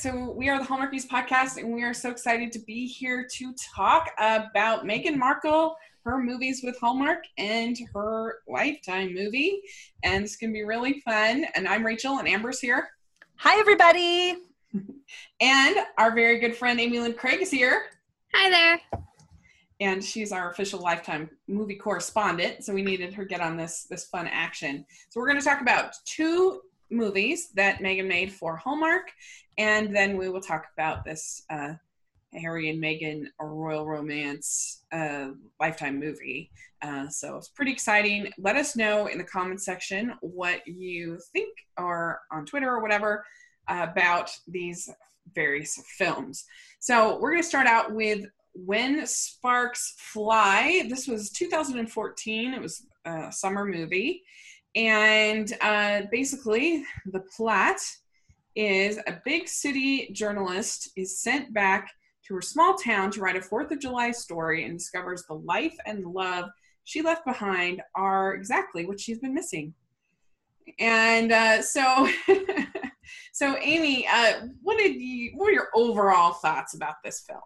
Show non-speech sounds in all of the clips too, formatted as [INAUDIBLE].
So, we are the Hallmarkies podcast, and we are so excited to be here to talk about Meghan Markle, her movies with Hallmark, and her Lifetime movie. And it's going to be really fun. And I'm Rachel, and Amber's here. Hi, everybody. [LAUGHS] and our very good friend Amy Lynn Craig is here. Hi there. And she's our official Lifetime movie correspondent, so we needed her get on this this fun action. So we're going to talk about two movies that Meghan made for Hallmark, and then we will talk about this uh, Harry and Meghan a royal romance uh, lifetime movie. Uh, so it's pretty exciting. Let us know in the comment section what you think or on Twitter or whatever about these various films. So we're going to start out with When Sparks Fly. This was 2014. It was a summer movie. And uh, basically, the plot is a big city journalist is sent back to her small town to write a Fourth of July story and discovers the life and love she left behind are exactly what she's been missing. And uh, so, [LAUGHS] so Amy, uh, what did you? What are your overall thoughts about this film?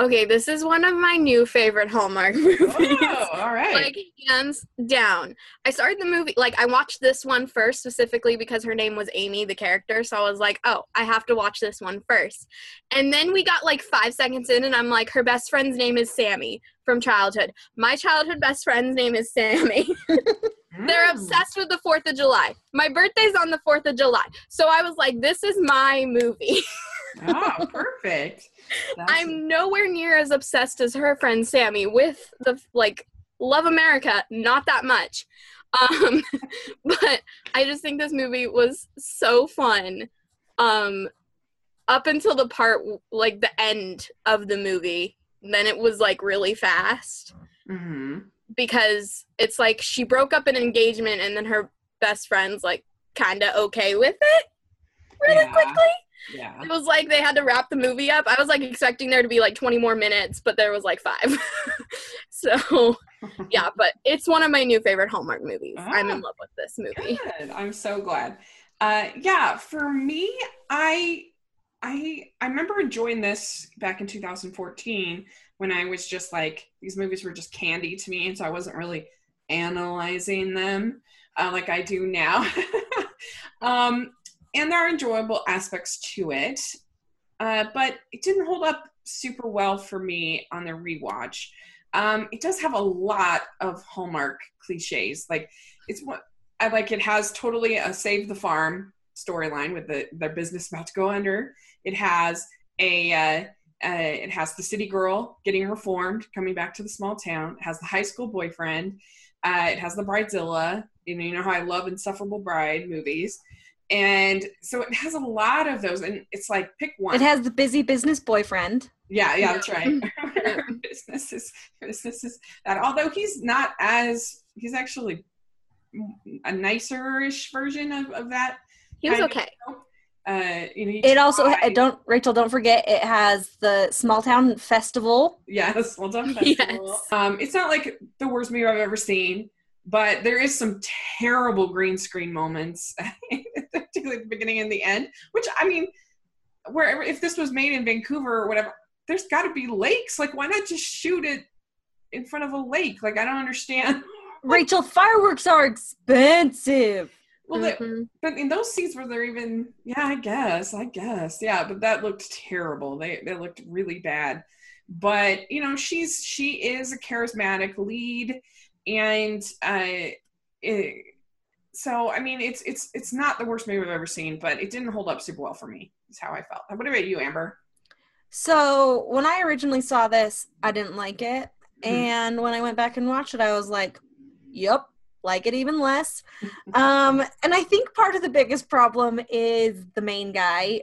Okay, this is one of my new favorite Hallmark [LAUGHS] movies. Oh, all right. like hands down. I started the movie like I watched this one first specifically because her name was Amy, the character. So I was like, oh, I have to watch this one first. And then we got like five seconds in, and I'm like, her best friend's name is Sammy from childhood. My childhood best friend's name is Sammy. [LAUGHS] They're Mm. obsessed with the Fourth of July. My birthday's on the Fourth of July, so I was like, this is my movie. [LAUGHS] Oh, perfect. That's- I'm nowhere near as obsessed as her friend Sammy with the like love America, not that much. Um [LAUGHS] but I just think this movie was so fun. Um up until the part like the end of the movie, then it was like really fast Mhm. Because it's like she broke up an engagement and then her best friend's like kind of okay with it really Yeah. quickly. Yeah. It was like they had to wrap the movie up. I was like expecting there to be like 20 more minutes, but there was like five. [LAUGHS] so, [LAUGHS] yeah, but it's one of my new favorite Hallmark movies. I'm in Ah. love with this movie. Good. I'm so glad. Uh, yeah, for me, I I I remember enjoying this back in 2014 when I was just like these movies were just candy to me, and so I wasn't really analyzing them uh, like I do now. [LAUGHS] um, and there are enjoyable aspects to it, uh, but it didn't hold up super well for me on the rewatch. Um, it does have a lot of Hallmark cliches, like it's what I like it has totally a save the farm storyline with the their business about to go under. It has a uh, uh, it has the city girl getting reformed, coming back to the small town. It has the high school boyfriend. Uh, it has the bridezilla. You know, you know how I love insufferable bride movies, and so it has a lot of those. And it's like pick one. It has the busy business boyfriend. Yeah, yeah, that's right. business is business is that. Although he's not as he's actually a nicer-ish version of, of that. He was kind of, okay. Uh, you know, he It also tried- don't Rachel. Don't forget it has the small town festival. yes, well done. Yes. Festival. Um, it's not like the worst movie I've ever seen, but there is some terrible green screen moments, [LAUGHS] particularly at the beginning and the end. Which I mean, wherever if this was made in Vancouver or whatever, there's got to be lakes. Like, why not just shoot it in front of a lake? Like, I don't understand. [LAUGHS] Rachel, fireworks are expensive. Well, they- Mhm. but in those scenes where they're even, yeah, I guess, I guess, yeah. But that looked terrible. They they looked really bad. But you know, she's she is a charismatic lead, and uh, it, so I mean, it's it's it's not the worst movie I've ever seen, but it didn't hold up super well for me. Is how I felt. What about you, Amber? So when I originally saw this, I didn't like it, Mhm. and when I went back and watched it, I was like, "Yep, like it even less." um, and I think part of the biggest problem is the main guy,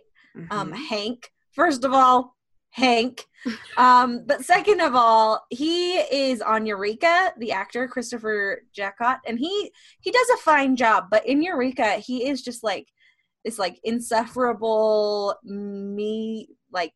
um, Mhm. Hank. First of all, Hank. [LAUGHS] Um, but second of all, he is on Eureka, the actor Christopher Jacot, and he he does a fine job. But in Eureka, he is just like this like insufferable me like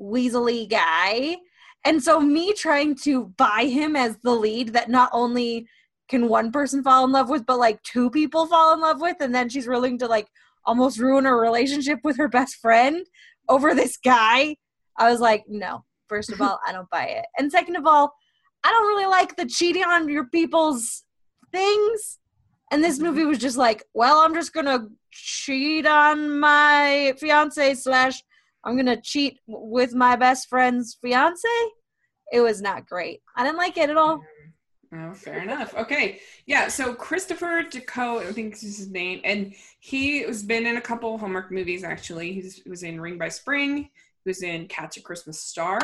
weaselly guy. And so me trying to buy him as the lead that not only can one person fall in love with, but like two people fall in love with, and then she's willing to like almost ruin her relationship with her best friend over this guy. I was like, no. First of all, I don't buy it. And second of all, I don't really like the cheating on your people's things. And this movie was just like, well, I'm just gonna cheat on my fiance slash I'm gonna cheat with my best friend's fiance. It was not great. I didn't like it at all. Oh, fair enough. Okay. Yeah. So Christopher Jacot, I think this is his name, and he has been in a couple Hallmark movies actually. He's, he was in Ring by Spring, he was in Catch a Christmas Star,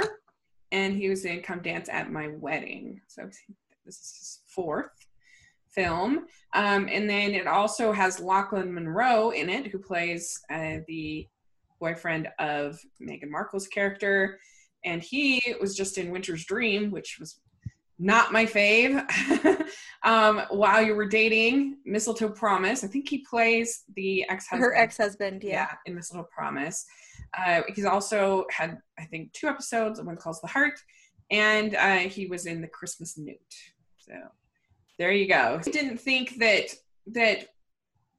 and he was in Come Dance at My Wedding. So this is his fourth film. Um, and then it also has Lochlyn Munro in it, who plays uh, the boyfriend of Meghan Markle's character. And he was just in Winter's Dream, which was not my fave. [LAUGHS] um, while you were dating, Mistletoe Promise. I think he plays the ex-husband. Her ex-husband, yeah. yeah in Mistletoe Promise. Uh, he's also had, I think, two episodes. When Calls the Heart, and uh, he was in The Christmas Note. So there you go. I didn't think that that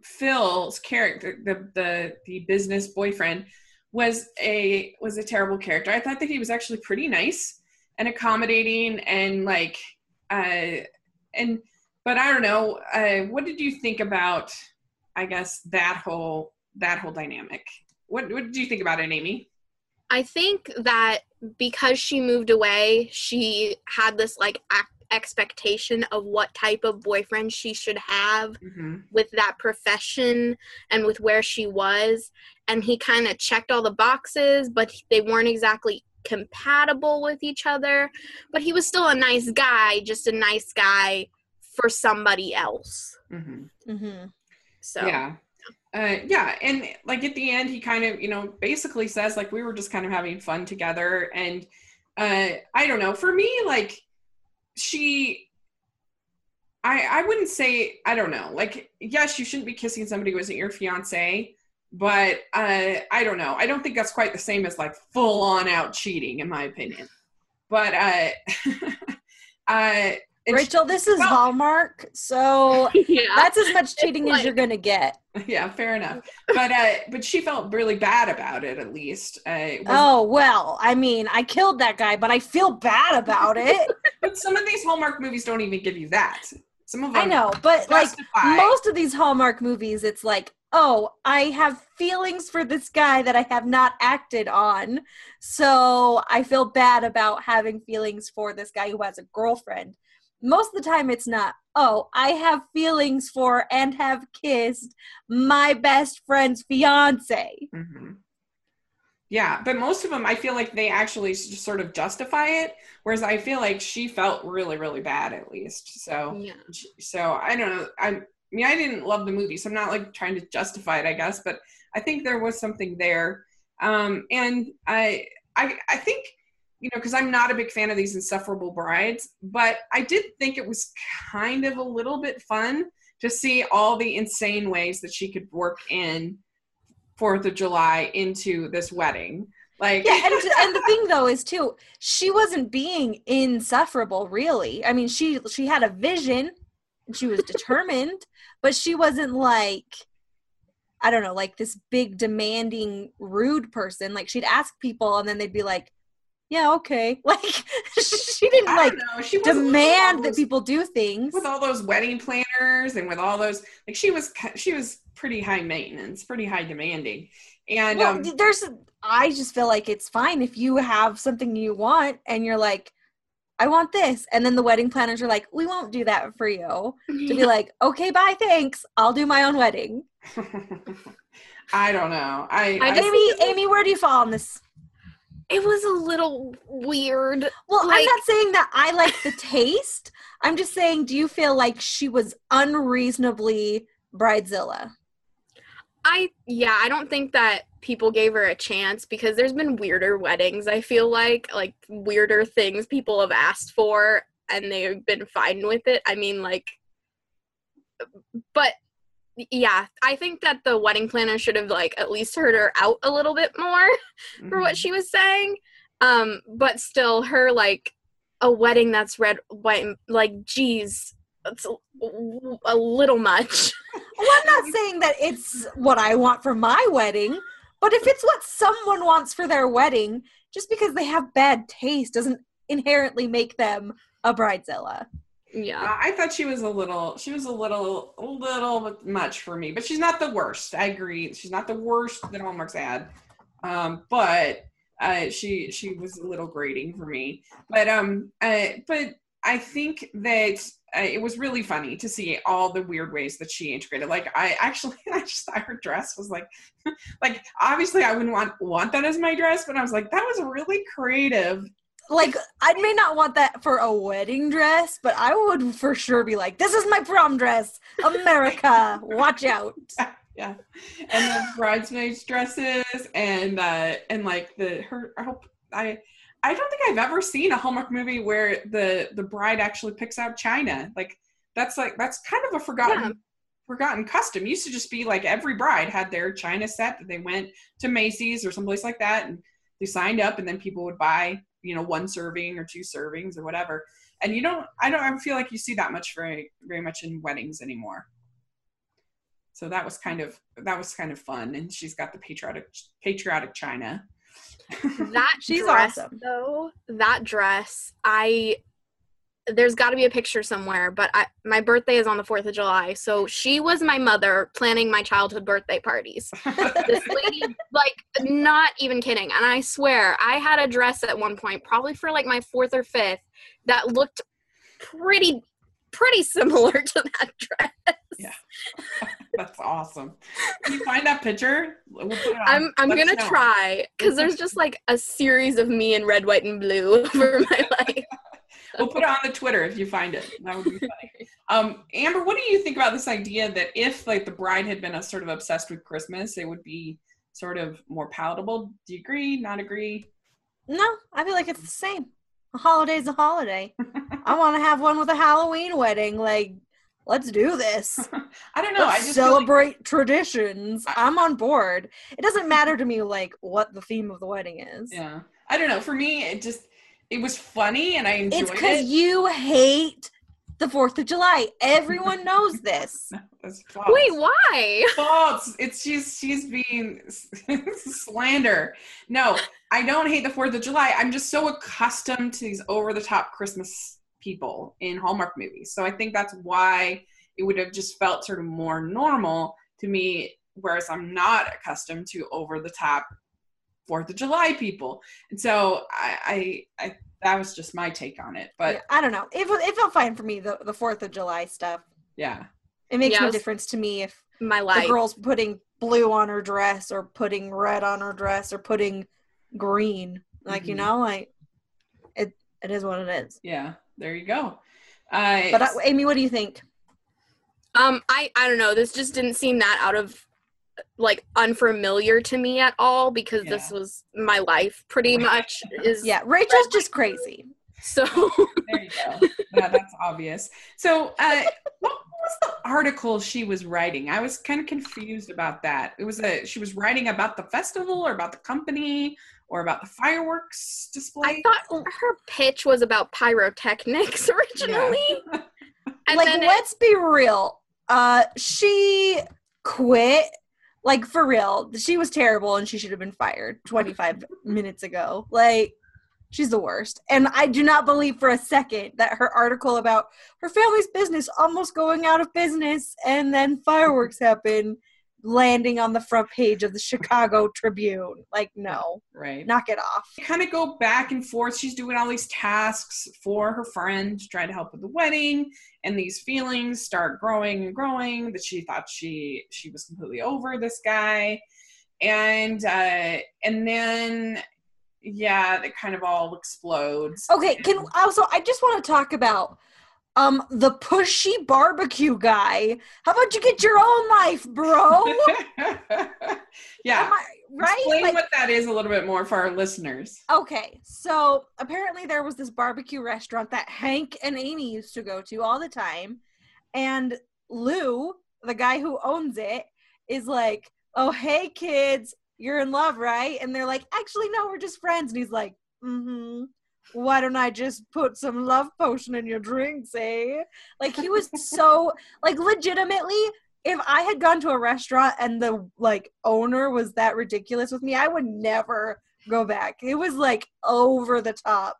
Phil's character, the the the business boyfriend, was a was a terrible character. I thought that he was actually pretty nice and accommodating and like uh and but I don't know. Uh, what did you think about? I guess that whole that whole dynamic. What what did you think about it, Amy? I think that because she moved away, she had this like act expectation of what type of boyfriend she should have mm-hmm. with that profession and with where she was and he kind of checked all the boxes but they weren't exactly compatible with each other but he was still a nice guy just a nice guy for somebody else mm-hmm. Mm-hmm. so yeah uh, yeah and like at the end he kind of you know basically says like we were just kind of having fun together and uh i don't know for me like she I I wouldn't say I don't know. Like yes, you shouldn't be kissing somebody who isn't your fiance, but uh, I don't know. I don't think that's quite the same as like full on out cheating, in my opinion. But uh, [LAUGHS] uh, Rachel, this is well, Hallmark, so [LAUGHS] yeah. that's as much cheating like, as you're gonna get. [LAUGHS] Yeah, fair enough. But uh, but she felt really bad about it, at least. Uh, oh well, I mean, I killed that guy, but I feel bad about it. but some of these Hallmark movies don't even give you that. Some of them. I know, but justify. like most of these Hallmark movies, it's like, oh, I have feelings for this guy that I have not acted on, so I feel bad about having feelings for this guy who has a girlfriend most of the time it's not oh i have feelings for and have kissed my best friend's fiance mm-hmm. yeah but most of them i feel like they actually sort of justify it whereas i feel like she felt really really bad at least so yeah. so i don't know i I mean, I didn't love the movie, so I'm not like trying to justify it, I guess, but I think there was something there. Um, and I, I, I think you know, because I'm not a big fan of these insufferable brides, but I did think it was kind of a little bit fun to see all the insane ways that she could work in Fourth of July into this wedding. Like yeah, and, and the thing though is too, she wasn't being insufferable really. I mean, she she had a vision and she was determined, but she wasn't like I don't know, like this big demanding rude person. Like she'd ask people and then they'd be like, yeah, okay. [LAUGHS] Like she didn't like she demand that people do things with all those wedding planners and with all those like she was she was pretty high maintenance, pretty high demanding. And well, um, there's I just feel like it's fine if you have something you want and you're like I want this and then the wedding planners are like we won't do that for you. To be like, [LAUGHS] "Okay, bye, thanks. I'll do my own wedding." [LAUGHS] I don't know. I, I Amy, Amy, where do you fall on this? it was a little weird. Well, like, I'm not saying that I like the taste. I'm just saying, do you feel like she was unreasonably bridezilla? I yeah, I don't think that people gave her a chance because there's been weirder weddings. I feel like like weirder things people have asked for and they've been fine with it. I mean, like, but yeah i think that the wedding planner should have like at least heard her out a little bit more mm-hmm. [LAUGHS] for what mm-hmm. she was saying um but still her like a wedding that's red white like geez that's a, a little much. [LAUGHS] Well, I'm not saying that it's what I want for my wedding, but if it's what someone wants for their wedding, just because they have bad taste doesn't inherently make them a bridezilla. Yeah. Uh, I thought she was a little, she was a little, a little much for me, but she's not the worst. I agree. She's not the worst that Hallmark's had. Um, but uh, she she was a little grating for me. But um, uh, but I think that uh, it was really funny to see all the weird ways that she integrated. Like I actually, [LAUGHS] I just thought her dress was like, [LAUGHS] like obviously I wouldn't want want that as my dress, but I was like, that was really creative. Like, I may not want that for a wedding dress, but I would for sure be like, this is my prom dress. America, [LAUGHS] watch out. Yeah, and the bridesmaids dresses and uh and like the her I hope I I don't think I've ever seen a Hallmark movie where the the bride actually picks out China. Like that's like that's kind of a forgotten Yeah. forgotten custom. It used to just be like every bride had their China set that they went to Macy's or someplace like that and they signed up and then people would buy, you know, one serving or two servings or whatever. And you don't I don't I feel like you see that much very very much in weddings anymore. So that was kind of that was kind of fun and she's got the patriotic patriotic China. That [LAUGHS] She's dress, awesome. though. That dress, I there's got to be a picture somewhere. But I, my birthday is on the Fourth of July, so she was my mother planning my childhood birthday parties. This lady, [LAUGHS] like, not even kidding. And I swear, I had a dress at one point, probably for like my fourth or fifth, that looked pretty, pretty similar [LAUGHS] to that dress. Yeah. [LAUGHS] That's awesome. Can you find that picture? We'll put it on. I'm I'm Let gonna try because there's just like a series of me in red, white, and blue [LAUGHS] over my life. We'll put it on the Twitter if you find it. That would be funny. Um, Amber, what do you think about this idea that if like the bride had been a sort of obsessed with Christmas, it would be sort of more palatable? Do you agree? Not agree? No, I feel like it's the same. A [LAUGHS] holiday's a holiday. I want to have one with a Halloween wedding. Like, let's do this. [LAUGHS] I don't know. I Let's just feel like- celebrate traditions. I'm on board. It doesn't matter to me like what the theme of the wedding is. yeah. I don't know. For me, it just it was funny and I enjoyed It's because it. you hate the Fourth of July. Everyone knows [LAUGHS] this. That's false. Wait, why? false. It's she's she's being [LAUGHS] slander. No, I don't hate the Fourth of July. I'm just so accustomed to these over the top Christmas people in Hallmark movies. So I think that's why it would have just felt sort of more normal to me. Whereas I'm not accustomed to over the top Fourth of July people, and so I, I, I that was just my take on it. But Yeah, I don't know. It, it felt fine for me, the, the Fourth of July stuff. yeah, It makes Yeah, no was- difference to me if My the girl's putting blue on her dress or putting red on her dress or putting green. Like, you Mhm. know, like it it is what it is. yeah, there you go. Uh, But uh, Amy, what do you think? Um, I I don't know. This just didn't seem that out of like unfamiliar to me at all because this was my life pretty much. [LAUGHS] Is Yeah, Rachel's just crazy. So [LAUGHS] There you go. Yeah, that's obvious. So, uh, what was the article she was writing? I was kind of confused about that. It was a she was writing about the festival or about the company or about the fireworks display. I thought her pitch was about pyrotechnics [LAUGHS] originally, and like, then let's be real. Uh, she quit. Like for real, she was terrible, and she should have been fired 25 minutes ago. Like, she's the worst. And I do not believe for a second that her article about her family's business almost going out of business, and then fireworks happen, landing on the front page of the Chicago Tribune. Like, no, right. knock it off. They kind of go back and forth. She's doing all these tasks for her friend to try to help with the wedding, and these feelings start growing and growing. That she thought she she was completely over this guy, and uh, and then yeah, it kind of all explodes. Okay, can also I just want to talk about um the pushy barbecue guy. How about you get your own life, bro? [LAUGHS] yeah. I- right? Explain Like, what that is a little bit more for our listeners. okay, so apparently there was this barbecue restaurant that Hank and Amy used to go to all the time, and Lou, the guy who owns it, is like, "Oh, hey kids, you're in love, right?" And they're like, "Actually, no, we're just friends." And he's like, "Mm-hmm." Why don't I just put some love potion in your drinks, eh? Like he was so [LAUGHS] like legitimately if I had gone to a restaurant and the like owner was that ridiculous with me, I would never go back. It was like over the top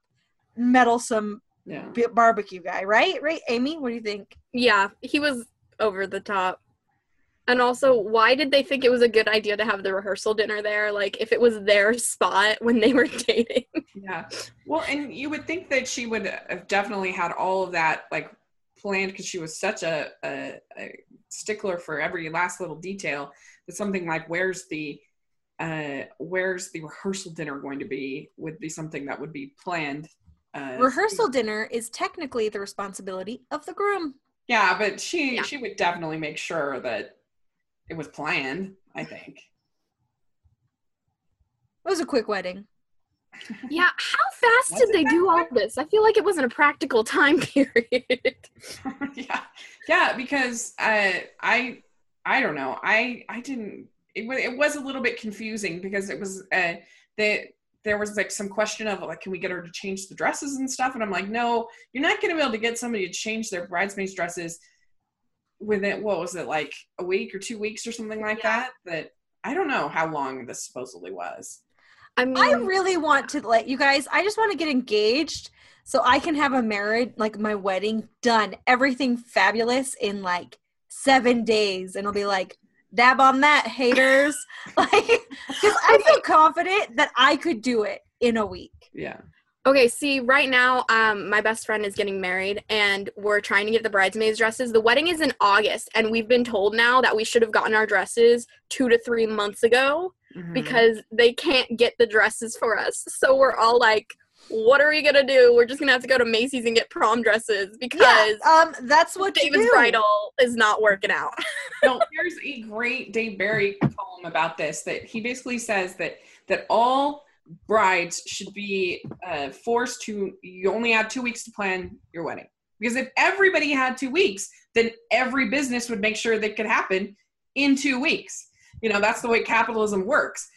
meddlesome Yeah. b- barbecue guy, right? Right, Amy? What do you think? Yeah, he was over the top. And also, why did they think it was a good idea to have the rehearsal dinner there? Like, if it was their spot [LAUGHS] when they were dating. Yeah. Well, and you would think that she would have definitely had all of that like planned because she was such a, a, a stickler for every last little detail. That something like where's the uh where's the rehearsal dinner going to be would be something that would be planned. Uh, Rehearsal dinner is technically the responsibility of the groom. Yeah, but she Yeah. she would definitely make sure that it was planned. I think. It was a quick wedding. Yeah, how fast Was did they that do all this? I feel like it wasn't a practical time [LAUGHS] period. [LAUGHS] yeah yeah because uh, i i don't know i i didn't it, wa- it was a little bit confusing because it was uh that there was like some question of like can we get her to change the dresses and stuff and i'm like no you're not going to be able to get somebody to change their bridesmaids dresses within what was it like a week or two weeks or something like Yeah. that that i don't know how long this supposedly was I mean, I really want to let you guys, I just want to get engaged so I can have a marriage, like my wedding done, everything fabulous in like seven days. And it'll be like, dab on that, haters. [LAUGHS] like, because I feel confident that I could do it in a week. yeah Okay, see, right now, um, my best friend is getting married, and we're trying to get the bridesmaids' dresses. The wedding is in August, and we've been told now that we should have gotten our dresses two to three months ago Mhm. because they can't get the dresses for us. So we're all like, "What are we gonna do? We're just gonna have to go to Macy's and get prom dresses because Yeah, um, that's what David's you do. bridal is not working out." [LAUGHS] no, there's a great Dave Barry poem about this that he basically says that that all brides should be uh, forced to you only have two weeks to plan your wedding because if everybody had two weeks, then every business would make sure that could happen in two weeks. You know that's the way capitalism works,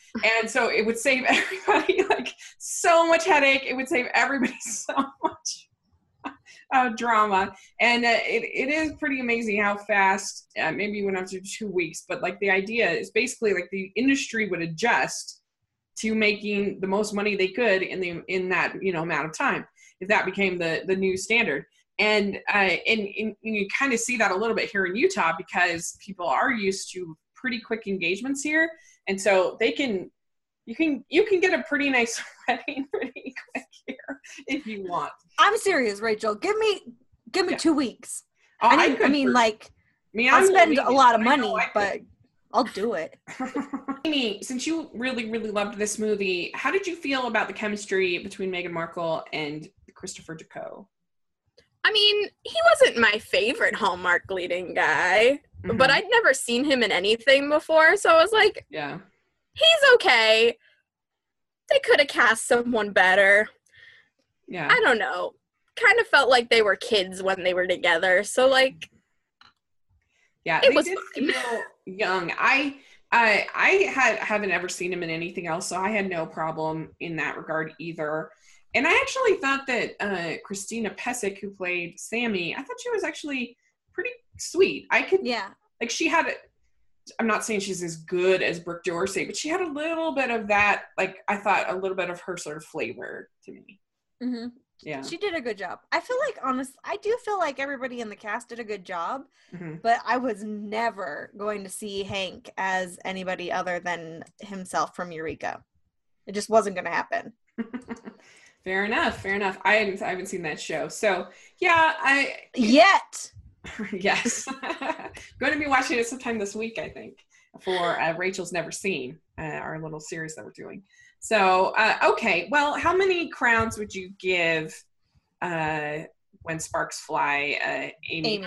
and so it would save [LAUGHS] everybody like so much headache. It would save everybody [LAUGHS] so much uh, drama and uh, it, it is pretty amazing how fast uh, maybe you went to two weeks but like the idea is basically like the industry would adjust to making the most money they could in the in that you know amount of time if that became the the new standard and uh and, and you kind of see that a little bit here in utah because people are used to pretty quick engagements here and so they can you can you can get a pretty nice [LAUGHS] wedding pretty quick here if you want I'm serious, Rachel. Give me, give me Yeah. two weeks. Oh, I, I, could mean, for- like, I I'll I'm spend a lot of I money, I but I'll do it. [LAUGHS] Amy, since you really, really loved this movie, how did you feel about the chemistry between Meghan Markle and Christopher Decaux? I mean, he wasn't my favorite Hallmark leading guy, but Mhm. I'd never seen him in anything before, so I was like, yeah, he's okay. They could have cast someone better. yeah, I don't know. Kind of felt like they were kids when they were together. So like, yeah. It they was did fine. feel young. I, I, I had haven't ever seen him in anything else, so I had no problem in that regard either. And I actually thought that uh, Christina Pesic, who played Sammy, I thought she was actually pretty sweet. I could Yeah. like she had it i'm not saying she's as good as Brooke D'Orsay but she had a little bit of that like i thought a little bit of her sort of flavor to me hmm yeah She did a good job. I feel like, honestly I do feel like everybody in the cast did a good job, Mhm. but I was never going to see Hank as anybody other than himself from Eureka. It just wasn't going to happen. [LAUGHS] fair enough fair enough i haven't i haven't seen that show so yeah i [LAUGHS] Yet. yes [LAUGHS] going to be watching it sometime this week i think for uh, rachel's never seen uh, our little series that we're doing so uh, okay well how many crowns would you give uh, when sparks fly uh, amy, Amy.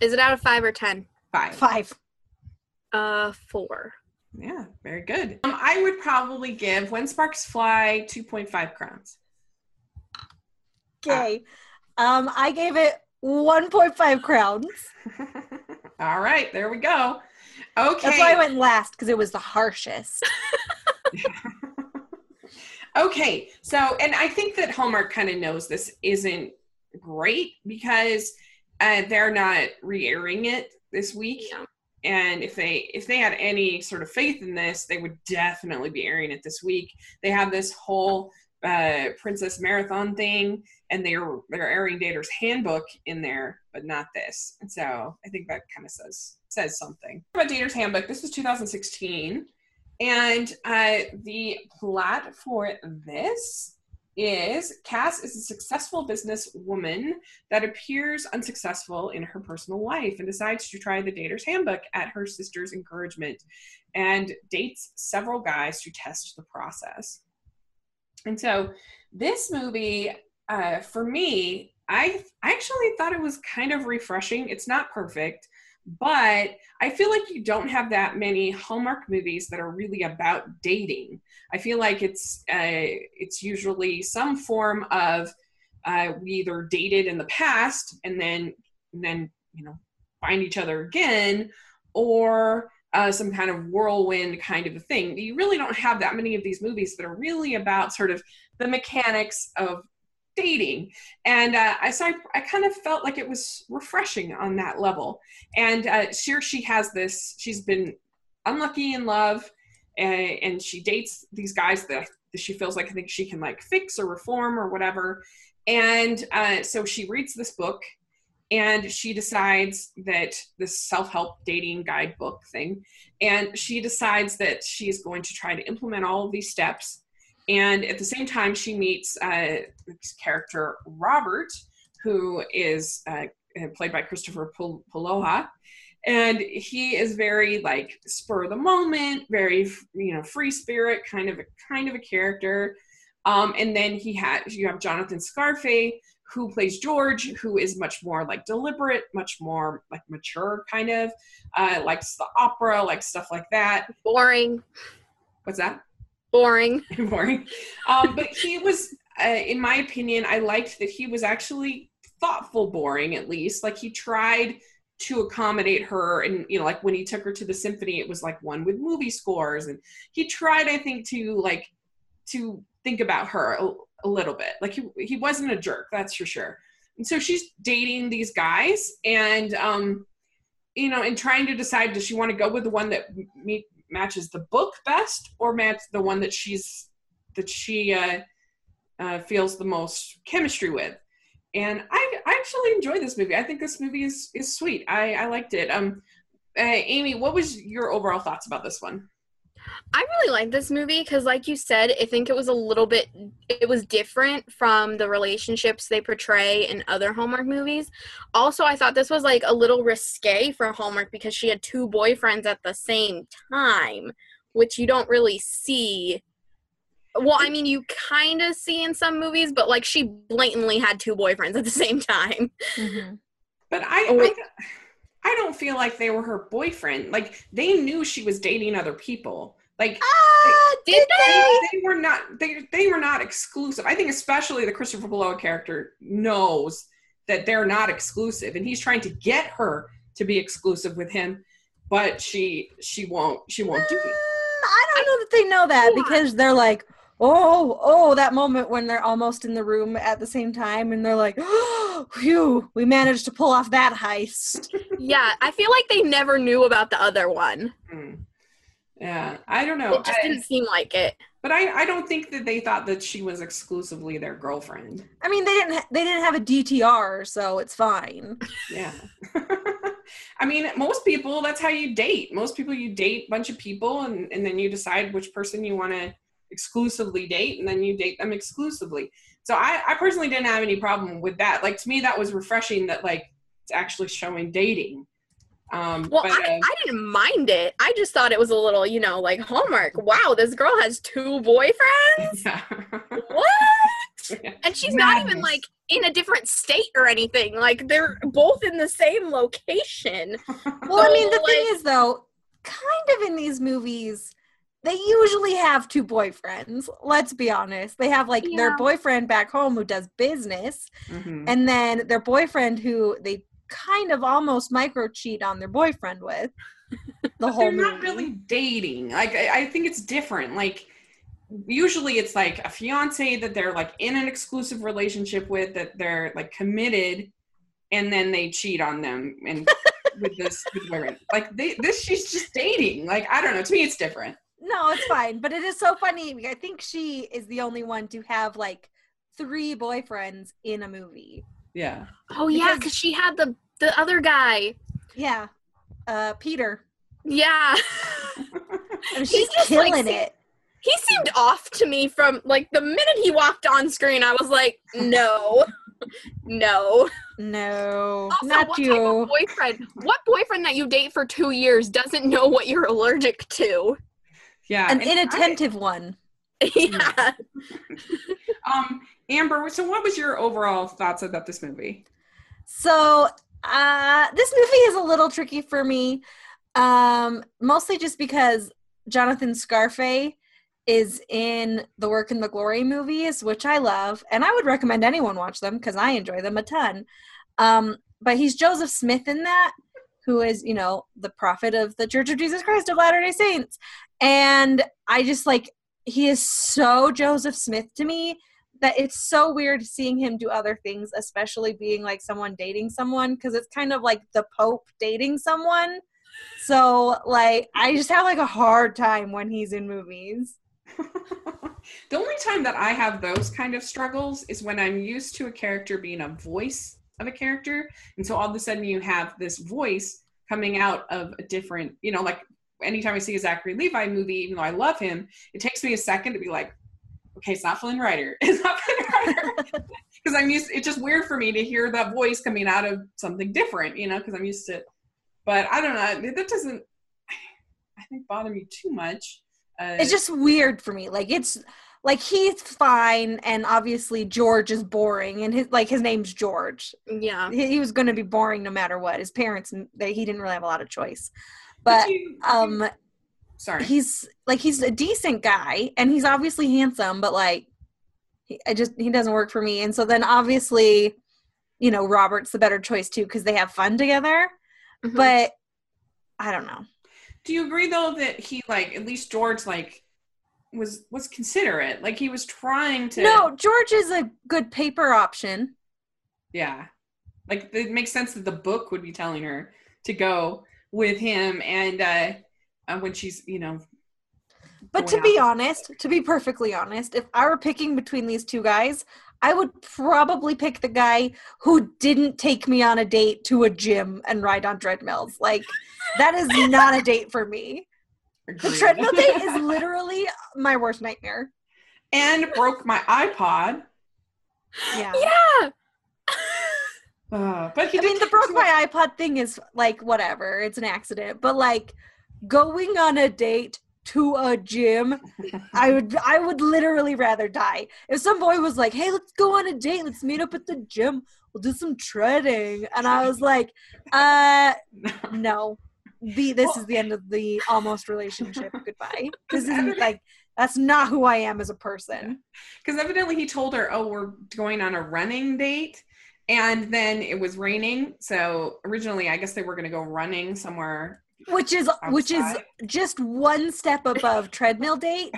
is it out of five or ten? five Five. Uh, four. Yeah, very good. Um, I would probably give When Sparks Fly 2.5 crowns. Okay. Um, I gave it 1.5 crowns. [LAUGHS] All right, there we go. Okay. That's why I went last because it was the harshest. [LAUGHS] Okay, so and I think that Hallmark kind of knows this isn't great because uh, they're not re-airing it this week. Yeah. And if they if they had any sort of faith in this, they would definitely be airing it this week. They have this whole uh, Princess Marathon thing, and they're they're airing Dater's Handbook in there, but not this. And so I think that kind of says says something about Dater's Handbook. This was 2016, and uh, the plot for this is Cass is a successful businesswoman that appears unsuccessful in her personal life and decides to try the dater's handbook at her sister's encouragement and dates several guys to test the process. And so this movie, uh, for me, I, I actually thought it was kind of refreshing. It's not perfect, but I feel like you don't have that many Hallmark movies that are really about dating. I feel like it's uh, it's usually some form of uh, we either dated in the past and then and then you know find each other again, or uh, some kind of whirlwind kind of a thing. You really don't have that many of these movies that are really about sort of the mechanics of dating. And uh, I, so I, I kind of felt like it was refreshing on that level. And uh, here she has this she's been unlucky in love and, and she dates these guys that, that she feels like i think she can like fix or reform or whatever. And uh, so she reads this book and she decides that this self-help dating guidebook thing and she decides that she's going to try to implement all of these steps and at the same time, she meets uh, this character Robert, who is uh, played by Kristoffer Pul- Polaha. And he is very like spur of the moment, very you know free spirit kind of a kind of a character. Um, and then he had you have Jonathan Scarfe, who plays George, who is much more like deliberate, much more like mature, kind of uh, likes the opera, like stuff like that. Boring. What's that? Boring. [LAUGHS] boring. Um, but he was, uh, in my opinion, I liked that he was actually thoughtful, boring at least. Like he tried to accommodate her, and you know, like when he took her to the symphony, it was like one with movie scores, and he tried, I think, to like to think about her a, a little bit. Like he he wasn't a jerk, that's for sure. And so she's dating these guys, and um, you know, and trying to decide does she want to go with the one that meet matches the book best or match the one that she's that she uh, uh, feels the most chemistry with. And I, I actually enjoyed this movie. I think this movie is is sweet. I i liked it. Um uh, amy what was your overall thoughts about this one I really like this movie because, like you said, I think it was a little bit, it was different from the relationships they portray in other Hallmark movies. Also, I thought this was like a little risque for Hallmark because she had two boyfriends at the same time, which you don't really see. Well, I mean, you kind of see in some movies, but like she blatantly had two boyfriends at the same time. Mm-hmm. but I, Oh, I i don't feel like they were her boyfriend like they knew she was dating other people like Ah, Did they, they were not they they were not exclusive. I think especially the Christopher Below character knows that they're not exclusive, and he's trying to get her to be exclusive with him, but she she won't she won't do it. Mm, I don't know that they know that because they're like, oh, oh, that moment when they're almost in the room at the same time and they're like, oh, [GASPS] phew, we managed to pull off that heist. yeah, I feel like they never knew about the other one. Hmm. Yeah, I don't know, It just I- didn't seem like it. but I I don't think that they thought that she was exclusively their girlfriend. I mean, they didn't. Ha- they didn't have a DTR, so it's fine. Yeah. [LAUGHS] I mean, most people, that's how you date. Most people, you date a bunch of people and, and then you decide which person you want to exclusively date and then you date them exclusively. So I, I personally didn't have any problem with that. Like, to me, that was refreshing that, like, it's actually showing dating. Um, Well, but, I, uh, I didn't mind it. I just thought it was a little, you know, like Hallmark. Wow, this girl has two boyfriends. [LAUGHS] yeah. What? [LAUGHS] And she's not even like in a different state or anything. Like they're both in the same location. [LAUGHS] Well, I mean, the So, thing is, though, kind of in these movies, they usually have two boyfriends. Let's be honest. They have like their boyfriend back home who does business, Mhm. and then their boyfriend who they kind of almost micro cheat on their boyfriend with the whole they're movie. not really dating. Like, I, I think it's different. Like, usually it's like a fiance that they're like in an exclusive relationship with that they're like committed and then they cheat on them and [LAUGHS] with this with women like they this she's just dating like i don't know to me it's different No, it's fine. But it is so funny. I think she is the only one to have like three boyfriends in a movie. yeah Oh yeah, Because- because she had the the other guy. Yeah. Uh Peter. Yeah. [LAUGHS] And He's she's just, killing se- it. he seemed off to me from like the minute he walked on screen. I was like, no, [LAUGHS] no. No. Also, not what you. type of boyfriend? What boyfriend that you date for two years doesn't know what you're allergic to? Yeah An and I- inattentive one. [LAUGHS] yeah. [LAUGHS] um amber so what was your overall thoughts about this movie So uh this movie is a little tricky for me. Um mostly just because Jonathan Scarfe is in the Work and the Glory movies, which I love, and I would recommend anyone watch them because I enjoy them a ton. Um, but he's Joseph Smith in that, who is, you know, the prophet of the Church of Jesus Christ of Latter day Saints. And I just like, he is so Joseph Smith to me that it's so weird seeing him do other things, especially being like someone dating someone, because it's kind of like the Pope dating someone. So, like, I just have like a hard time when he's in movies. [LAUGHS] the only time that I have those kind of struggles is when I'm used to a character being a voice of a character. And so all of a sudden you have this voice coming out of a different, you know, like anytime I see a Zachary Levi movie, even though I love him, it takes me a second to be like, okay, it's not Flynn Rider. [LAUGHS] It's not Flynn Rider. [LAUGHS] Because I'm used, it's just weird for me to hear that voice coming out of something different, you know, because I'm used to, but I don't know, that doesn't, I think, bother me too much. Uh, It's just weird for me. Like, it's like he's fine, and obviously George is boring, and his like his name's George. Yeah. He, he was going to be boring no matter what. His parents, they, he didn't really have a lot of choice. But you- um, sorry. he's like he's a decent guy and he's obviously handsome but like he, i just he doesn't work for me and so then obviously you know robert's the better choice too because they have fun together Mhm. but i don't know Do you agree though that he like at least George like was was considerate? Like he was trying to no george is a good paper option Yeah. Like it makes sense that the book would be telling her to go with him and uh, uh when she's, you know, but to going be honest to be perfectly honest if i were picking between these two guys i would probably pick the guy who didn't take me on a date to a gym and ride on treadmills like that is not a date for me The treadmill date is [LAUGHS] literally my worst nightmare. and broke my iPod. Yeah. Yeah. Uh, but he I mean, the broke my iPod thing is like whatever. It's an accident. But like going on a date to a gym, I [LAUGHS] would I would literally rather die. If some boy was like, "Hey, let's go on a date. Let's meet up at the gym. We'll do some treading," and I was like, "Uh, [LAUGHS] no. The this is the end of the almost relationship. [LAUGHS] Goodbye. This isn't like that's not who I am as a person." Because evidently he told her, "Oh, we're going on a running date," and then it was raining. So originally, I guess they were going to go running somewhere. which is which is just one step above [LAUGHS] treadmill date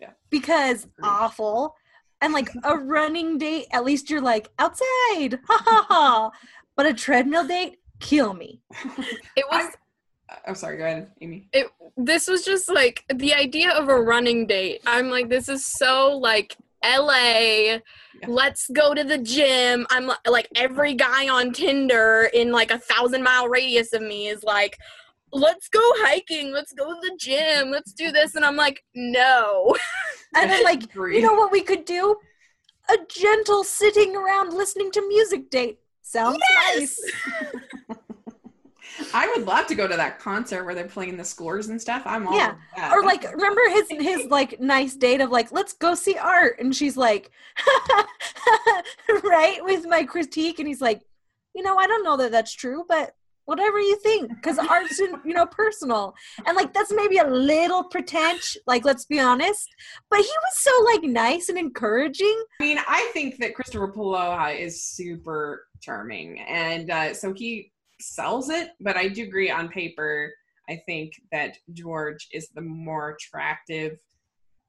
Yeah. because awful and like a [LAUGHS] running date at least you're like outside ha ha ha but a treadmill date kill me It was uh, I'm sorry. Go ahead, Amy. It. this was just like the idea of a running date. I'm like, this is so like LA. Let's go to the gym. I'm like every guy on Tinder in like a thousand mile radius of me is like, let's go hiking. Let's go to the gym. Let's do this. And I'm like, no. [LAUGHS] and then like you know what we could do a gentle sitting around listening to music date sounds nice [LAUGHS] I would love to go to that concert where they're playing the scores and stuff. I'm all Yeah. or like remember his his like nice date of like let's go see art and she's like [LAUGHS] right with my critique and he's like you know i don't know that that's true but whatever you think because art's you know personal and like that's maybe a little pretentious like let's be honest but he was so like nice and encouraging I mean, I think that Kristoffer Polaha is super charming, and uh, so he sells it. But I do agree on paper. I think that George is the more attractive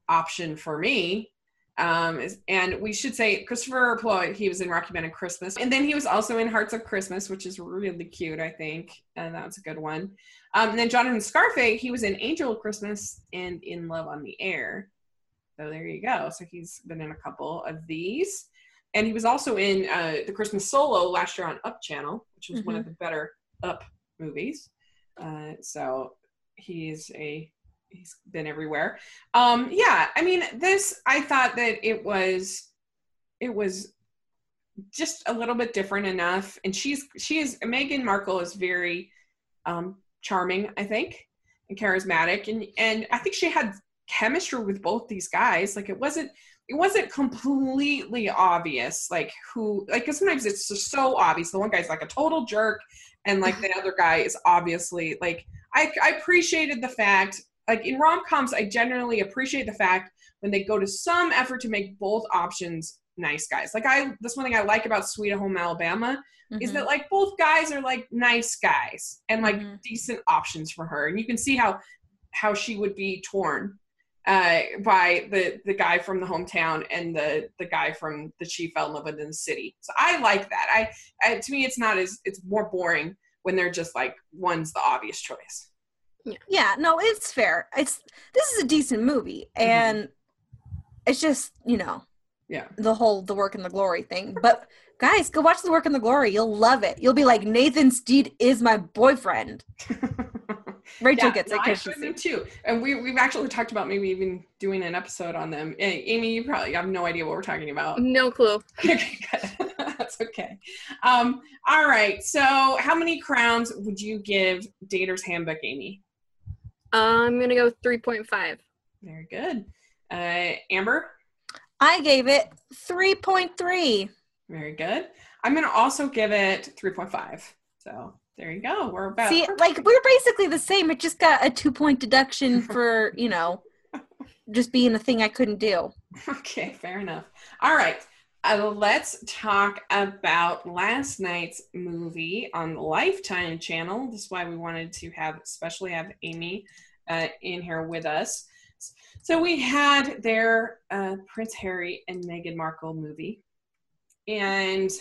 option for me. Um, and we should say Christopher Ploy, he was in Rocky Mountain Christmas. And then he was also in Hearts of Christmas, which is really cute, I think. And that's a good one. Um, and then Jonathan Scarfe, he was in Angel of Christmas and In Love on the Air. So there you go. So he's been in a couple of these. And he was also in uh, the Christmas Solo last year on Up Channel, which was mm-hmm. one of the better Up movies. Uh, so he's a he's been everywhere. Um, yeah, I mean, this I thought that it was it was just a little bit different enough, and she's she is Meghan Markle is very um, charming, I think, and charismatic, and and I think she had chemistry with both these guys. Like it wasn't it wasn't completely obvious like who like because sometimes it's just so obvious the one guy's like a total jerk and like the other guy is obviously like I, I appreciated the fact like in rom-coms i generally appreciate the fact when they go to some effort to make both options nice guys like i that's one thing i like about sweet home alabama mm-hmm. is that like both guys are like nice guys and like mm-hmm. decent options for her and you can see how how she would be torn uh, by the the guy from the hometown and the the guy from the chief fell in love with in the city. So I like that. I, I to me it's not as it's more boring when they're just like one's the obvious choice. Yeah. yeah, no, it's fair. It's this is a decent movie, mm-hmm. and mm-hmm. it's just you know, yeah, the whole the work and the glory thing. But guys, go watch the work and the glory. You'll love it. You'll be like Nathan Steed is my boyfriend. [LAUGHS] Rachel yeah, gets no, it because them too. And we we've actually talked about maybe even doing an episode on them. Amy, you probably have no idea what we're talking about. [LAUGHS] No clue. [LAUGHS] okay, good. [LAUGHS] That's okay. Um, all right. So, how many crowns would you give Dater's Handbook, Amy? I'm gonna go three point five. Very good. Uh, Amber. I gave it three point three. Very good. I'm gonna also give it three point five. So there you go. We're about see, perfect. like we're basically the same. It just got a two point deduction [LAUGHS] for you know, just being a thing I couldn't do. Okay, fair enough. All right. Uh, let's talk about last night's movie on the Lifetime channel. This is why we wanted to have, especially have Amy uh, in here with us. So we had their uh, Prince Harry and Meghan Markle movie, and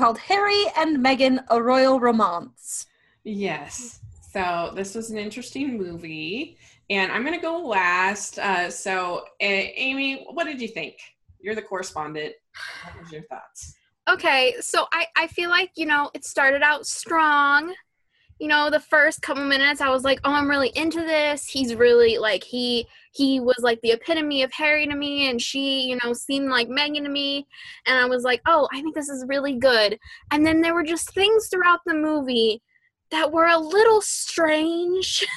called Harry and Meghan: A Royal Romance. Yes. So this was an interesting movie, and I'm going to go last. Uh, so, Amy, what did you think? You're the correspondent. What was your thoughts? Okay, so I I feel like you know it started out strong you know the first couple minutes i was like oh i'm really into this he's really like he he was like the epitome of harry to me and she you know seemed like Meghan to me. And i was like oh i think this is really good. And then there were just things throughout the movie that were a little strange. [LAUGHS]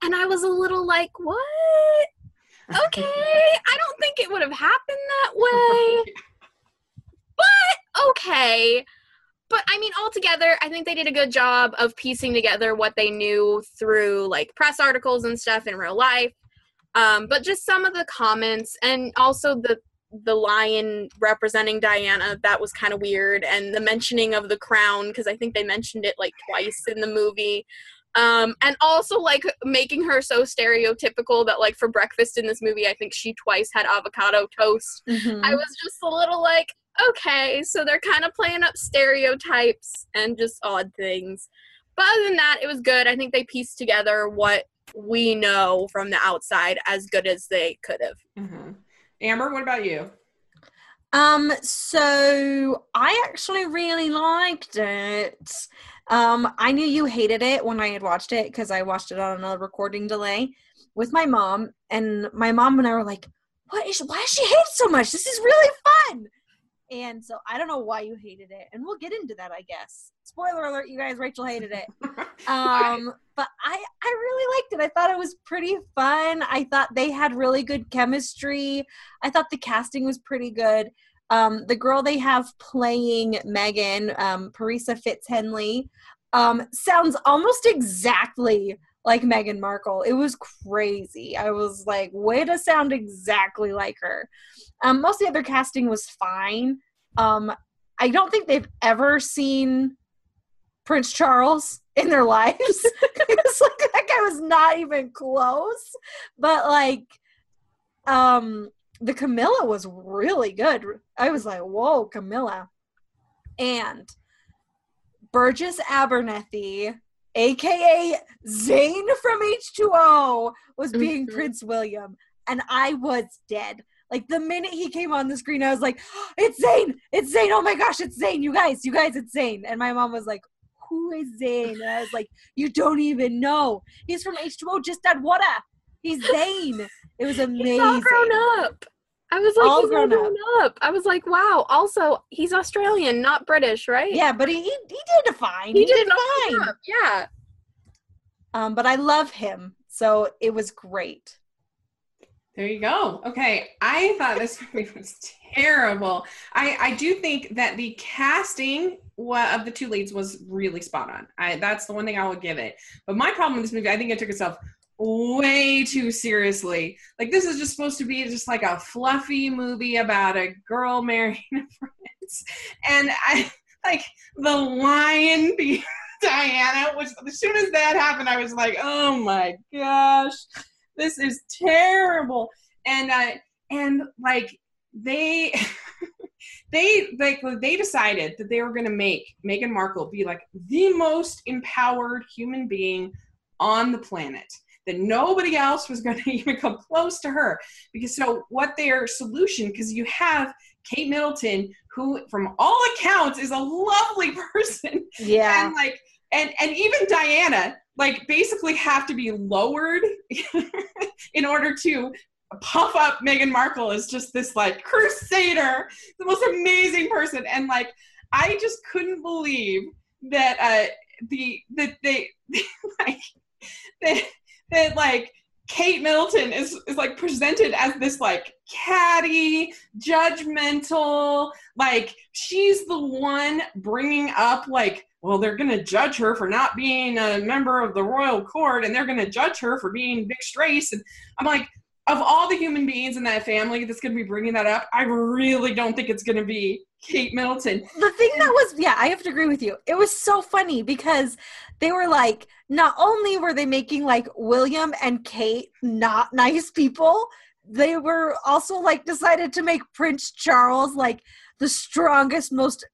And i was a little like what? Okay. I don't think it would have happened that [LAUGHS] way. But okay. But I mean, altogether, I think they did a good job of piecing together what they knew through like press articles and stuff in real life. Um, but just some of the comments and also the the lion representing Diana that was kind of weird, and the mentioning of the crown because I think they mentioned it like twice in the movie. Um, and also like making her so stereotypical that like for breakfast in this movie, I think she twice had avocado toast. Mm-hmm. I was just a little like, okay, so they're kind of playing up stereotypes and just odd things. But other than that, it was good. I think they pieced together what we know from the outside as good as they could have. Mm-hmm. Amber, what about you? Um, so I actually really liked it. Um, I knew you hated it when I had watched it because I watched it on a recording delay with my mom, and my mom and I were like, "What is? Why does she hate so much? This is really fun." And so I don't know why you hated it, and we'll get into that, I guess. Spoiler alert, you guys, Rachel hated it. [LAUGHS] Um, but I I really liked it. I thought it was pretty fun. I thought they had really good chemistry. I thought the casting was pretty good. Um, the girl they have playing Meghan, um, Parisa Fitz-Henley, um, sounds almost exactly like Meghan Markle. It was crazy. I was like, way to sound exactly like her. Um, most of the other casting was fine. Um, I don't think they've ever seen Prince Charles in their lives. [LAUGHS] [LAUGHS] it was like that guy was not even close. But like um the Camilla was really good. I was like, whoa, Camilla. And Burgess Abernethy, aka Zane from H2O, was being Mhm. Prince William. And I was dead. Like the minute he came on the screen, I was like, it's Zane! It's Zane! Oh my gosh, it's Zane! You guys, you guys, it's Zane. And my mom was like, who is Zane? And I was like, you don't even know. He's from H2O, just had water. He's Zane. It was amazing. [LAUGHS] He's all grown up. I was like, All he's grown all grown up. I was like, wow. Also, he's Australian, not British, right? Yeah, but he he, he did fine. he, He, did did fine. Yeah. Um, but I love him, so it was great. There you go. Okay, I thought this [LAUGHS] movie was terrible. I I do think that the casting of the two leads was really spot on. I that's the one thing I will give it. But my problem with this movie, I think it took itself way too seriously. Like this is just supposed to be just like a fluffy movie about a girl marrying a [LAUGHS] prince, and I like the lion [LAUGHS] being Diana. Which as soon as that happened, I was like, oh my gosh this is terrible and uh and like they [LAUGHS] they like they decided that they were going to make Meghan Markle be like the most empowered human being on the planet that nobody else was going [LAUGHS] to even come close to her. Because so what their solution because you have Kate Middleton who from all accounts is a lovely [LAUGHS] person. Yeah, and like and and even Diana like basically have to be lowered [LAUGHS] in order to puff up Meghan Markle as just this like crusader, the most amazing person, and like I just couldn't believe that uh the that they like that that like Kate Middleton is is like presented as this like catty, judgmental, like she's the one bringing up like well they're going to judge her for not being a member of the royal court and they're going to judge her for being Vic Strace and I'm like of all the human beings in that family that's going to be bringing that up I really don't think it's going to be Kate Middleton the thing that was yeah, I have to agree with you. It was so funny because they were like, not only were they making like William and Kate not nice people, they were also like decided to make Prince Charles like the strongest, most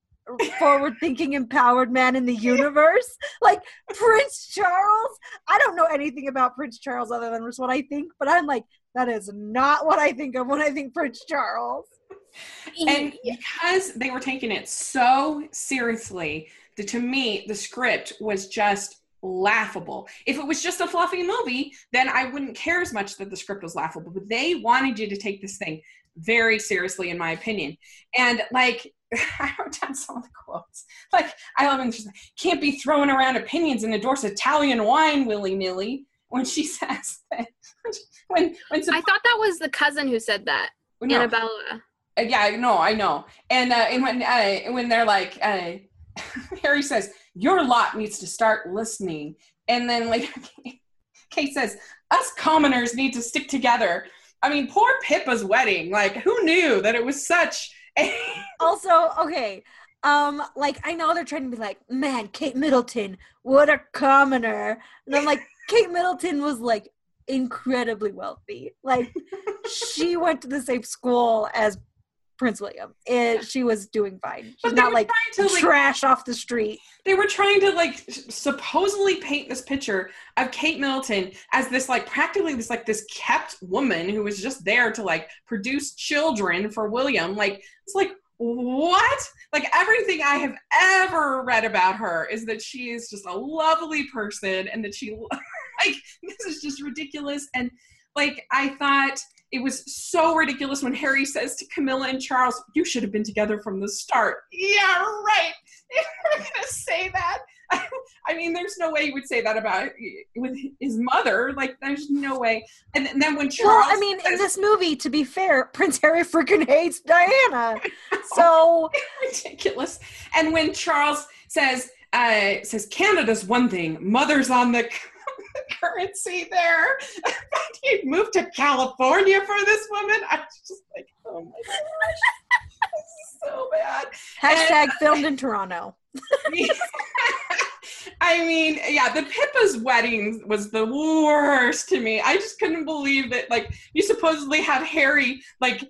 forward thinking, empowered man in the universe. Like Prince Charles. I don't know anything about Prince Charles other than just what I think, but I'm like, that is not what I think of when I think Prince Charles. And [LAUGHS] because they were taking it so seriously the, to me the script was just laughable. If it was just a fluffy movie then i wouldn't care as much that the script was laughable but they wanted you to take this thing very seriously in my opinion. And like [LAUGHS] i wrote down some of the quotes. Like i love them she's can't be throwing around opinions and endorse italian wine willy-nilly when she [LAUGHS] says that. When when I thought that was the cousin who said that. no, Annabella. Uh, yeah, no, I know. And uh, and when uh, when they're like, uh, [LAUGHS] Harry says, "Your lot needs to start listening," and then later, [LAUGHS] Kate says, "Us commoners need to stick together." I mean, poor Pippa's wedding. Like, who knew that it was such [LAUGHS] a also okay um like i know they're trying to be like man kate middleton what a commoner and i'm like kate middleton was like incredibly wealthy like she went to the same school as prince william and she was doing fine she's not were like trying to like trash off the street they were trying to like supposedly paint this picture of Kate Middleton as this like practically this like this kept woman who was just there to like produce children for William. Like it's like what? Like everything I have ever read about her is that she is just a lovely person and that she [LAUGHS] like this is just ridiculous and like I thought it was so ridiculous when Harry says to Camilla and Charles, "You should have been together from the start." Yeah, right. [LAUGHS] If we're gonna say that, [LAUGHS] I mean, there's no way he would say that about with his mother. Like, there's no way. And, then when Charles, well i mean in this movie to be fair [LAUGHS] prince harry freaking hates diana so ridiculous. And when Charles says, uh, says Canada's one thing, mother's on the [LAUGHS] currency there. [LAUGHS] He'd moved to California for this woman. I was just like, oh my gosh, this [LAUGHS] is so bad. hashtag filmed in toronto I mean, yeah, yeah, the Pippa's wedding was the worst to me. I just couldn't believe that like you supposedly had Harry like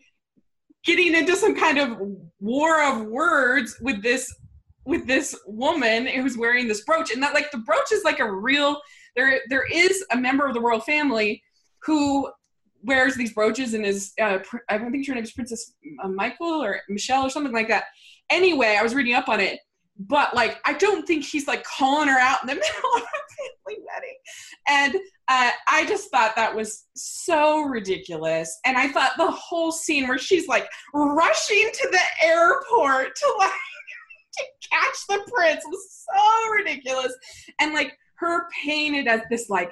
getting into some kind of war of words with this with this woman who's wearing this brooch and that like the brooch is like a real there there is a member of the royal family who wears these brooches and is uh, I don't think her name is Princess uh, Michael or Michelle or something like that. Anyway, I was reading up on it, but like I don't think he's like calling her out in the [LAUGHS] middle of a family wedding, and uh, I just thought that was so ridiculous. And I thought the whole scene where she's like rushing to the airport to like [LAUGHS] to catch the prince was so ridiculous, and like her painted as this like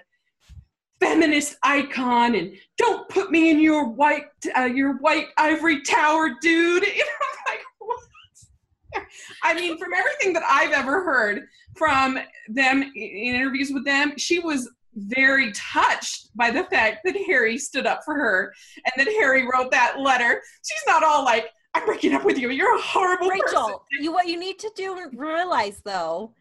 feminist icon and don't put me in your white uh, your white ivory tower dude. [LAUGHS] You know like what? I mean from everything that i've ever heard from them in interviews with them she was very touched by the fact that harry stood up for her and that harry wrote that letter. She's not all like i'm breaking up with you. You're a horrible Rachel, person. you what you need to do realize though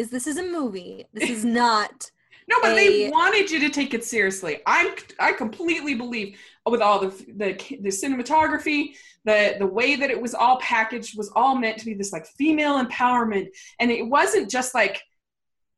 is this is a movie. This is [LAUGHS] not No, but a- they wanted you to take it seriously. I'm I completely believe with all the the the cinematography, the the way that it was all packaged was all meant to be this like female empowerment, and it wasn't just like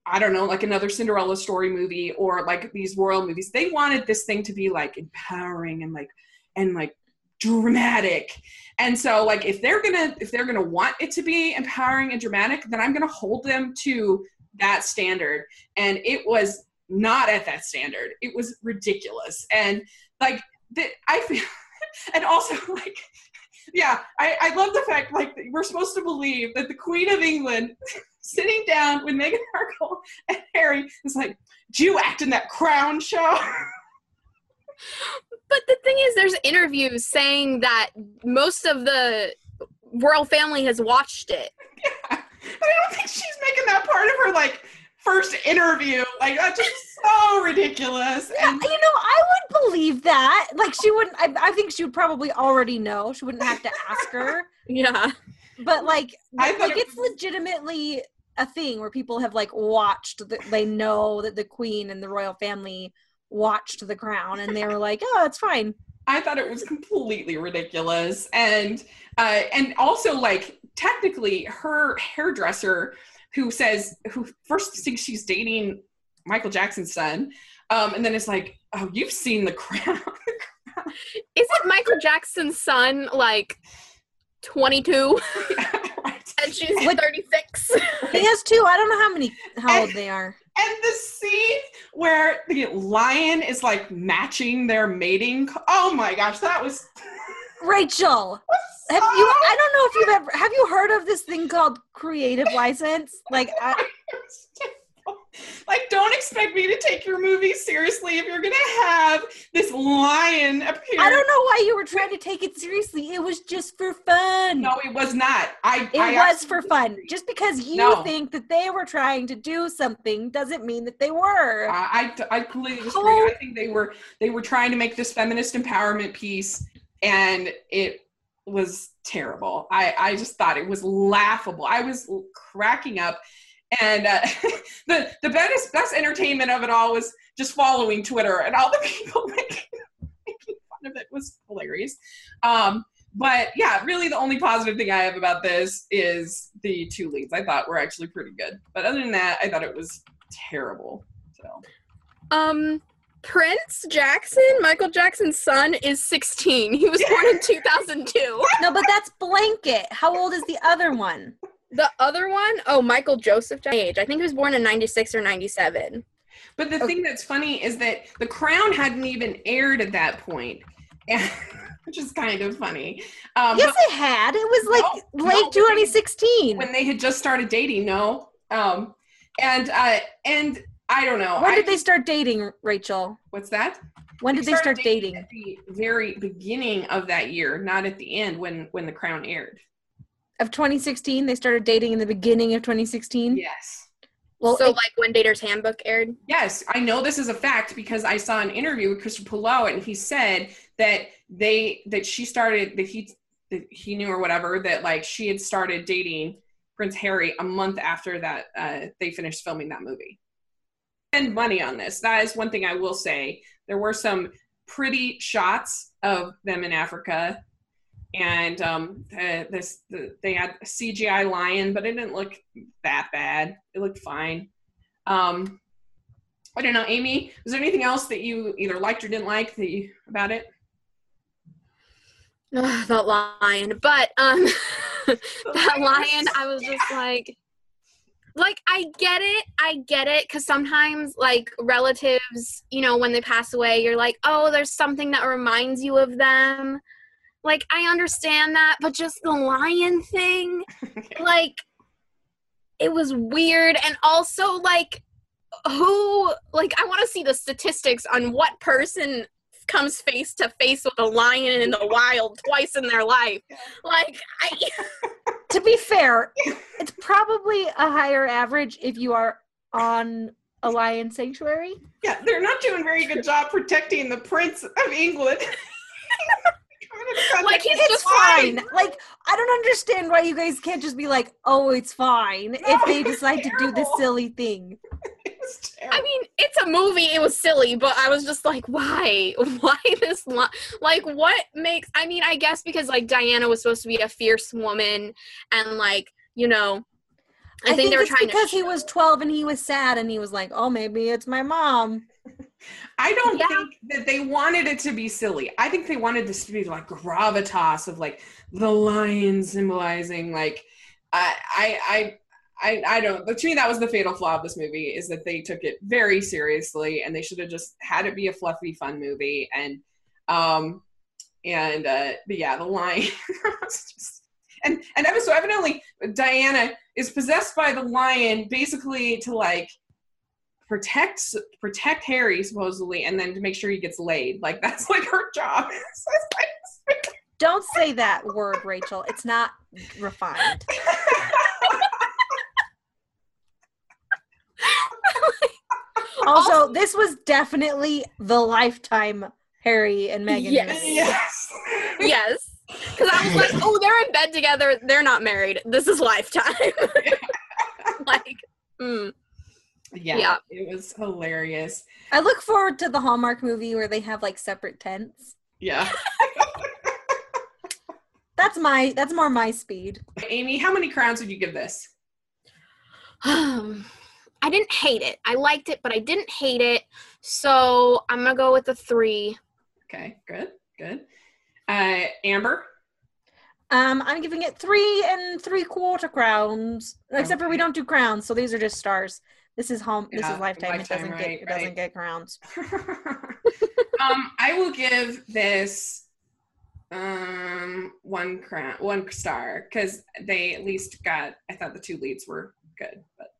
I don't know, like another Cinderella story movie or like these royal movies. They wanted this thing to be like empowering and like and like dramatic. And so like if they're gonna if they're gonna want it to be empowering and dramatic, then I'm gonna hold them to that standard. And it was not at that standard. It was ridiculous. And like I feel [LAUGHS] and also [LAUGHS] like yeah, I, I love the fact like we're supposed to believe that the Queen of England [LAUGHS] sitting down with Meghan Markle and Harry is like, do you act in that crown show? But the thing is, there's interviews saying that most of the royal family has watched it. But I don't think she's making that part of her like first interview. Like that's just so ridiculous. Yeah, And you know, I would believe that. Like she wouldn't I, I think she would probably already know. She wouldn't have to ask her. Yeah. But like I like it it's legitimately a thing where people have like watched that they know that the queen and the royal family watched the crown and they were like, "Oh, it's fine." I thought it was completely ridiculous. And uh, and also like technically her hairdresser who says who first thinks she's dating Michael Jackson's son, um, and then it's like, oh, you've seen the crown. [LAUGHS] Isn't Michael Jackson's son like 22 [LAUGHS] [LAUGHS] right. and she's like 36? He has two. I don't know how many how old they are. And the scene where the lion is like matching their mating. Oh my gosh, that was. [LAUGHS] Rachel, have you oh I don't know if you've ever have you heard of this thing called creative license? Like I, [LAUGHS] like, don't expect me to take your movie seriously if you're gonna have this lion appear. I don't know why you were trying to take it seriously. It was just for fun. No, it was not. I. It I was for fun. Just because you No. think that they were trying to do something doesn't mean that they were. I, I, I completely disagree. Oh. I think they were they were trying to make this feminist empowerment piece, and it was terrible. I, I just thought it was laughable. I was cracking up, and uh, [LAUGHS] the the best best entertainment of it all was just following Twitter and all the [LAUGHS] people making, making fun of it was hilarious. Um, but yeah, really the only positive thing I have about this is the two leads. I thought were actually pretty good, but other than that, I thought it was terrible. So. Um, Prince Jackson, Michael Jackson's son, is 16. He was born in [LAUGHS] 2002. No, but that's blanket. How old is the other one? The other one, oh, Michael Joseph age. I think he was born in 96 or 97. But the thing that's funny is that The Crown hadn't even aired at that point, point. [LAUGHS] which is kind of funny. Um, Yes, it had. It was like No, late no, 2016. when they had just started dating, no. Um, and uh, and I don't know. When I- did they start dating, Rachel? What's that? When did they started start dating? At the very beginning of that year, not at the end when when The Crown aired. Of 2016? They started dating in the beginning of 2016? Yes. Well, so, it- like when Dater's Handbook aired. Yes, I know this is a fact because I saw an interview with Kristoffer Polaha and he said that they that she started that he that he knew or whatever that like she had started dating Prince Harry a month after that uh, they finished filming that movie. spend money on this. That is one thing I will say. There were some pretty shots of them in Africa, and um, the, this the, they had a CGI lion, but it didn't look that bad. It looked fine. Um, I don't know, Amy. Was there anything else that you either liked or didn't like that you, about it? [SIGHS] Ugh, that lion. But um [LAUGHS] that [LAUGHS] lion, I was just like like I get it. I get it cuz sometimes like relatives, you know, when they pass away, you're like, "Oh, there's something that reminds you of them." Like I understand that, but just the lion thing, [LAUGHS] like it was weird and also like who like I want to see the statistics on what person comes face to face with a lion in the wild twice in their life. Like I [LAUGHS] to be fair, it's probably a higher average if you are on a lion sanctuary. Yeah, they're not doing a very good job protecting the Prince of England. [LAUGHS] like he's It's just fine. Like I don't understand why you guys can't just be like, "Oh, it's fine," if they decide to do this silly thing. [LAUGHS] Terrible. I mean, it's a movie. It was silly, but I was just like, why? [LAUGHS] Why this? Li- like, what makes? I mean, I guess because like Diana was supposed to be a fierce woman, and like you know, I, think, they were trying because he was 12 and he was sad and he was like, "Oh, maybe it's my mom." I don't Yeah. think that they wanted it to be silly. I think they wanted this to be like gravitas of like the lion symbolizing like I I I I, I don't but to me that was the fatal flaw of this movie is that they took it very seriously and they should have just had it be a fluffy fun movie and um and uh but yeah the lion [LAUGHS] just and and so evidently Diana is possessed by the lion basically to like protect protect Harry supposedly, and then to make sure he gets laid. Like that's like her job. [LAUGHS] So it's like- Don't say that word, Rachel. It's not refined. [LAUGHS] Also, this was definitely the lifetime Harry and Meghan. Yes. movie. yes. yes, because I was like, oh, they're in bed together. They're not married. This is lifetime. [LAUGHS] like, mm. Yeah, Yeah. It was hilarious. I look forward to the Hallmark movie where they have like separate tents. Yeah. [LAUGHS] That's my that's more my speed. Amy, how many crowns would you give this? Um, I didn't hate it. I liked it, but I didn't hate it. So I'm gonna go with a three. Okay, good, good. Uh, Amber. Um, I'm giving it three and three quarter crowns. Except for we don't do crowns, so these are just stars. This is home. this is lifetime. Lifetime, it doesn't right, get it doesn't get crowns. um, I will give this um one crown, one star, because they at least got. I thought the two leads were good, but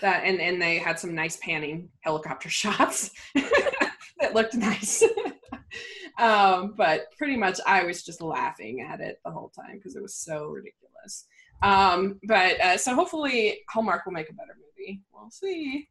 that and and they had some nice panning helicopter [LAUGHS] shots [LAUGHS] that looked nice. [LAUGHS] um, but pretty much, I was just laughing at it the whole time because it was so ridiculous. Um, but uh, so hopefully Hallmark will make a better movie. We'll see.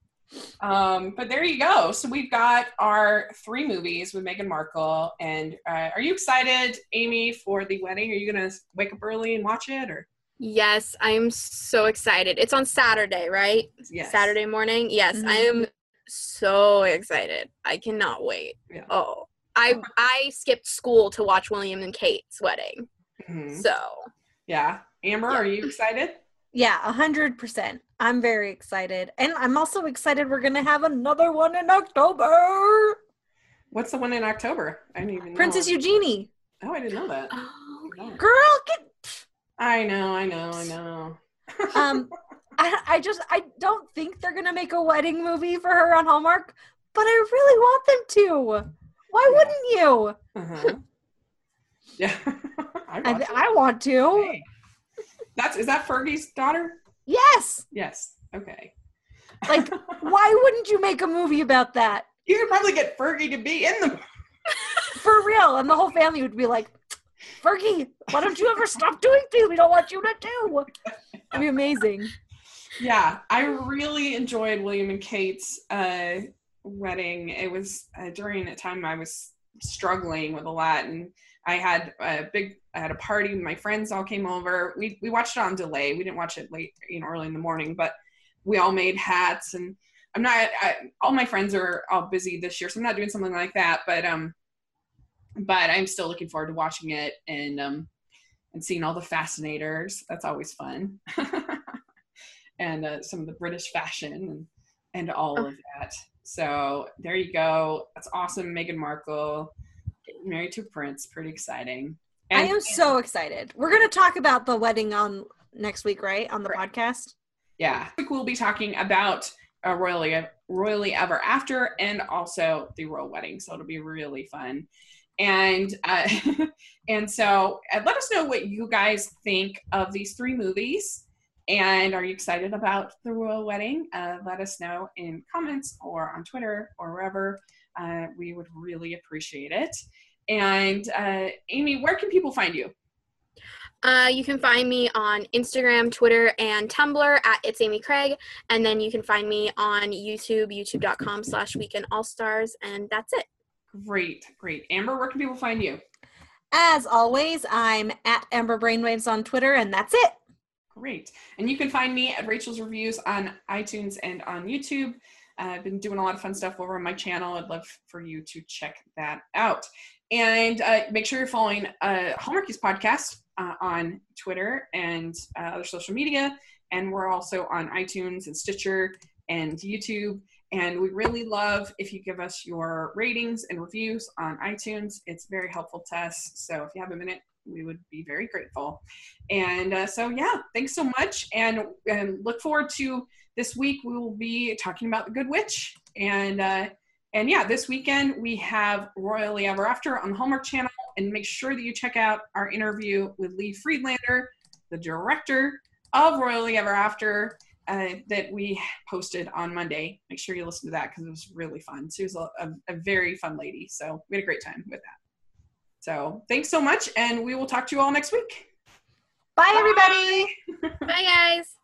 Um, but there you go. So we've got our three movies with Meghan Markle. And uh, are you excited, Amy, for the wedding? Are you gonna wake up early and watch it, or Yes, I am so excited. It's on Saturday, right? yes. Saturday morning. Yes, I Mhm. am so excited. I cannot wait. Yeah. Oh, I I skipped school to watch William and Kate's wedding. Mhm. So Yeah, Amber, Yeah. are you excited? Yeah, a hundred percent. I'm very excited, and I'm also excited. We're gonna have another one in October. What's the one in October? I didn't even know. Princess Eugenie. Oh, I didn't know that. oh, No. Girl, get I know, I know, I know. um I, I just I don't think they're gonna make a wedding movie for her on Hallmark, but I really want them to. Why Yeah. wouldn't you? Uh-huh. Yeah, [LAUGHS] I I, watch it. I want to. Hey. That's is that Fergie's daughter? Yes. Yes. Okay. Like, [LAUGHS] Why wouldn't you make a movie about that? you could probably get Fergie to be in the. [LAUGHS] For real. And the whole family would be like, Fergie, why don't you ever stop doing things we don't want you to do? It'd be amazing. Yeah, I really enjoyed William and Kate's uh, wedding. It was uh, during a time I was struggling with a lot, and I had a big, I had a party. My friends all came over. We we watched it on delay. We didn't watch it late, you know, early in the morning, but we all made hats and I'm not. I, all my friends are all busy this year, so I'm not doing something like that. But um, but I'm still looking forward to watching it and um, and seeing all the fascinators. That's always fun. [LAUGHS] and uh, some of the British fashion and and all of that. So there you go. That's awesome. Meghan Markle married to prince. Pretty exciting. I am so excited. We're going to talk about the wedding on next week, right? On the Right. podcast. yeah we'll be talking about uh, royally royally ever after and also the royal wedding so it'll be really fun and uh, [LAUGHS] and so uh, let us know what you guys think of these three movies and are you excited about the royal wedding uh, let us know in comments or on twitter or wherever uh, we would really appreciate it and uh, amy where can people find you Uh, you can find me on Instagram, Twitter, and Tumblr at It's Amy Craig. And then you can find me on YouTube, youtube.com slash weekend all stars. And that's it. great great amber where can people find you As always, I'm at Amber Brainwaves on Twitter, and that's it. Great. And you can find me at Rachel's Reviews on iTunes and on YouTube. Uh, I've been doing a lot of fun stuff over on my channel. I'd love for you to check that out. And uh, make sure you're following uh, Hallmarkies podcast uh, on Twitter and uh, other social media. And we're also on iTunes and Stitcher and YouTube. And we really love if you give us your ratings and reviews on iTunes. It's very helpful to us. So if you have a minute, we would be very grateful. And uh, so, yeah, thanks so much. And, and look forward to this week. We will be talking about The Good Witch. And, uh, and yeah, this weekend we have Royally Ever After on the Hallmark Channel. And make sure that you check out our interview with Lee Friedlander, the director of Royally Ever After, uh, that we posted on Monday. Make sure you listen to that because it was really fun. She was a, a, a very fun lady. So we had a great time with that. So thanks so much. And we will talk to you all next week. Bye, everybody. Bye, [LAUGHS] guys.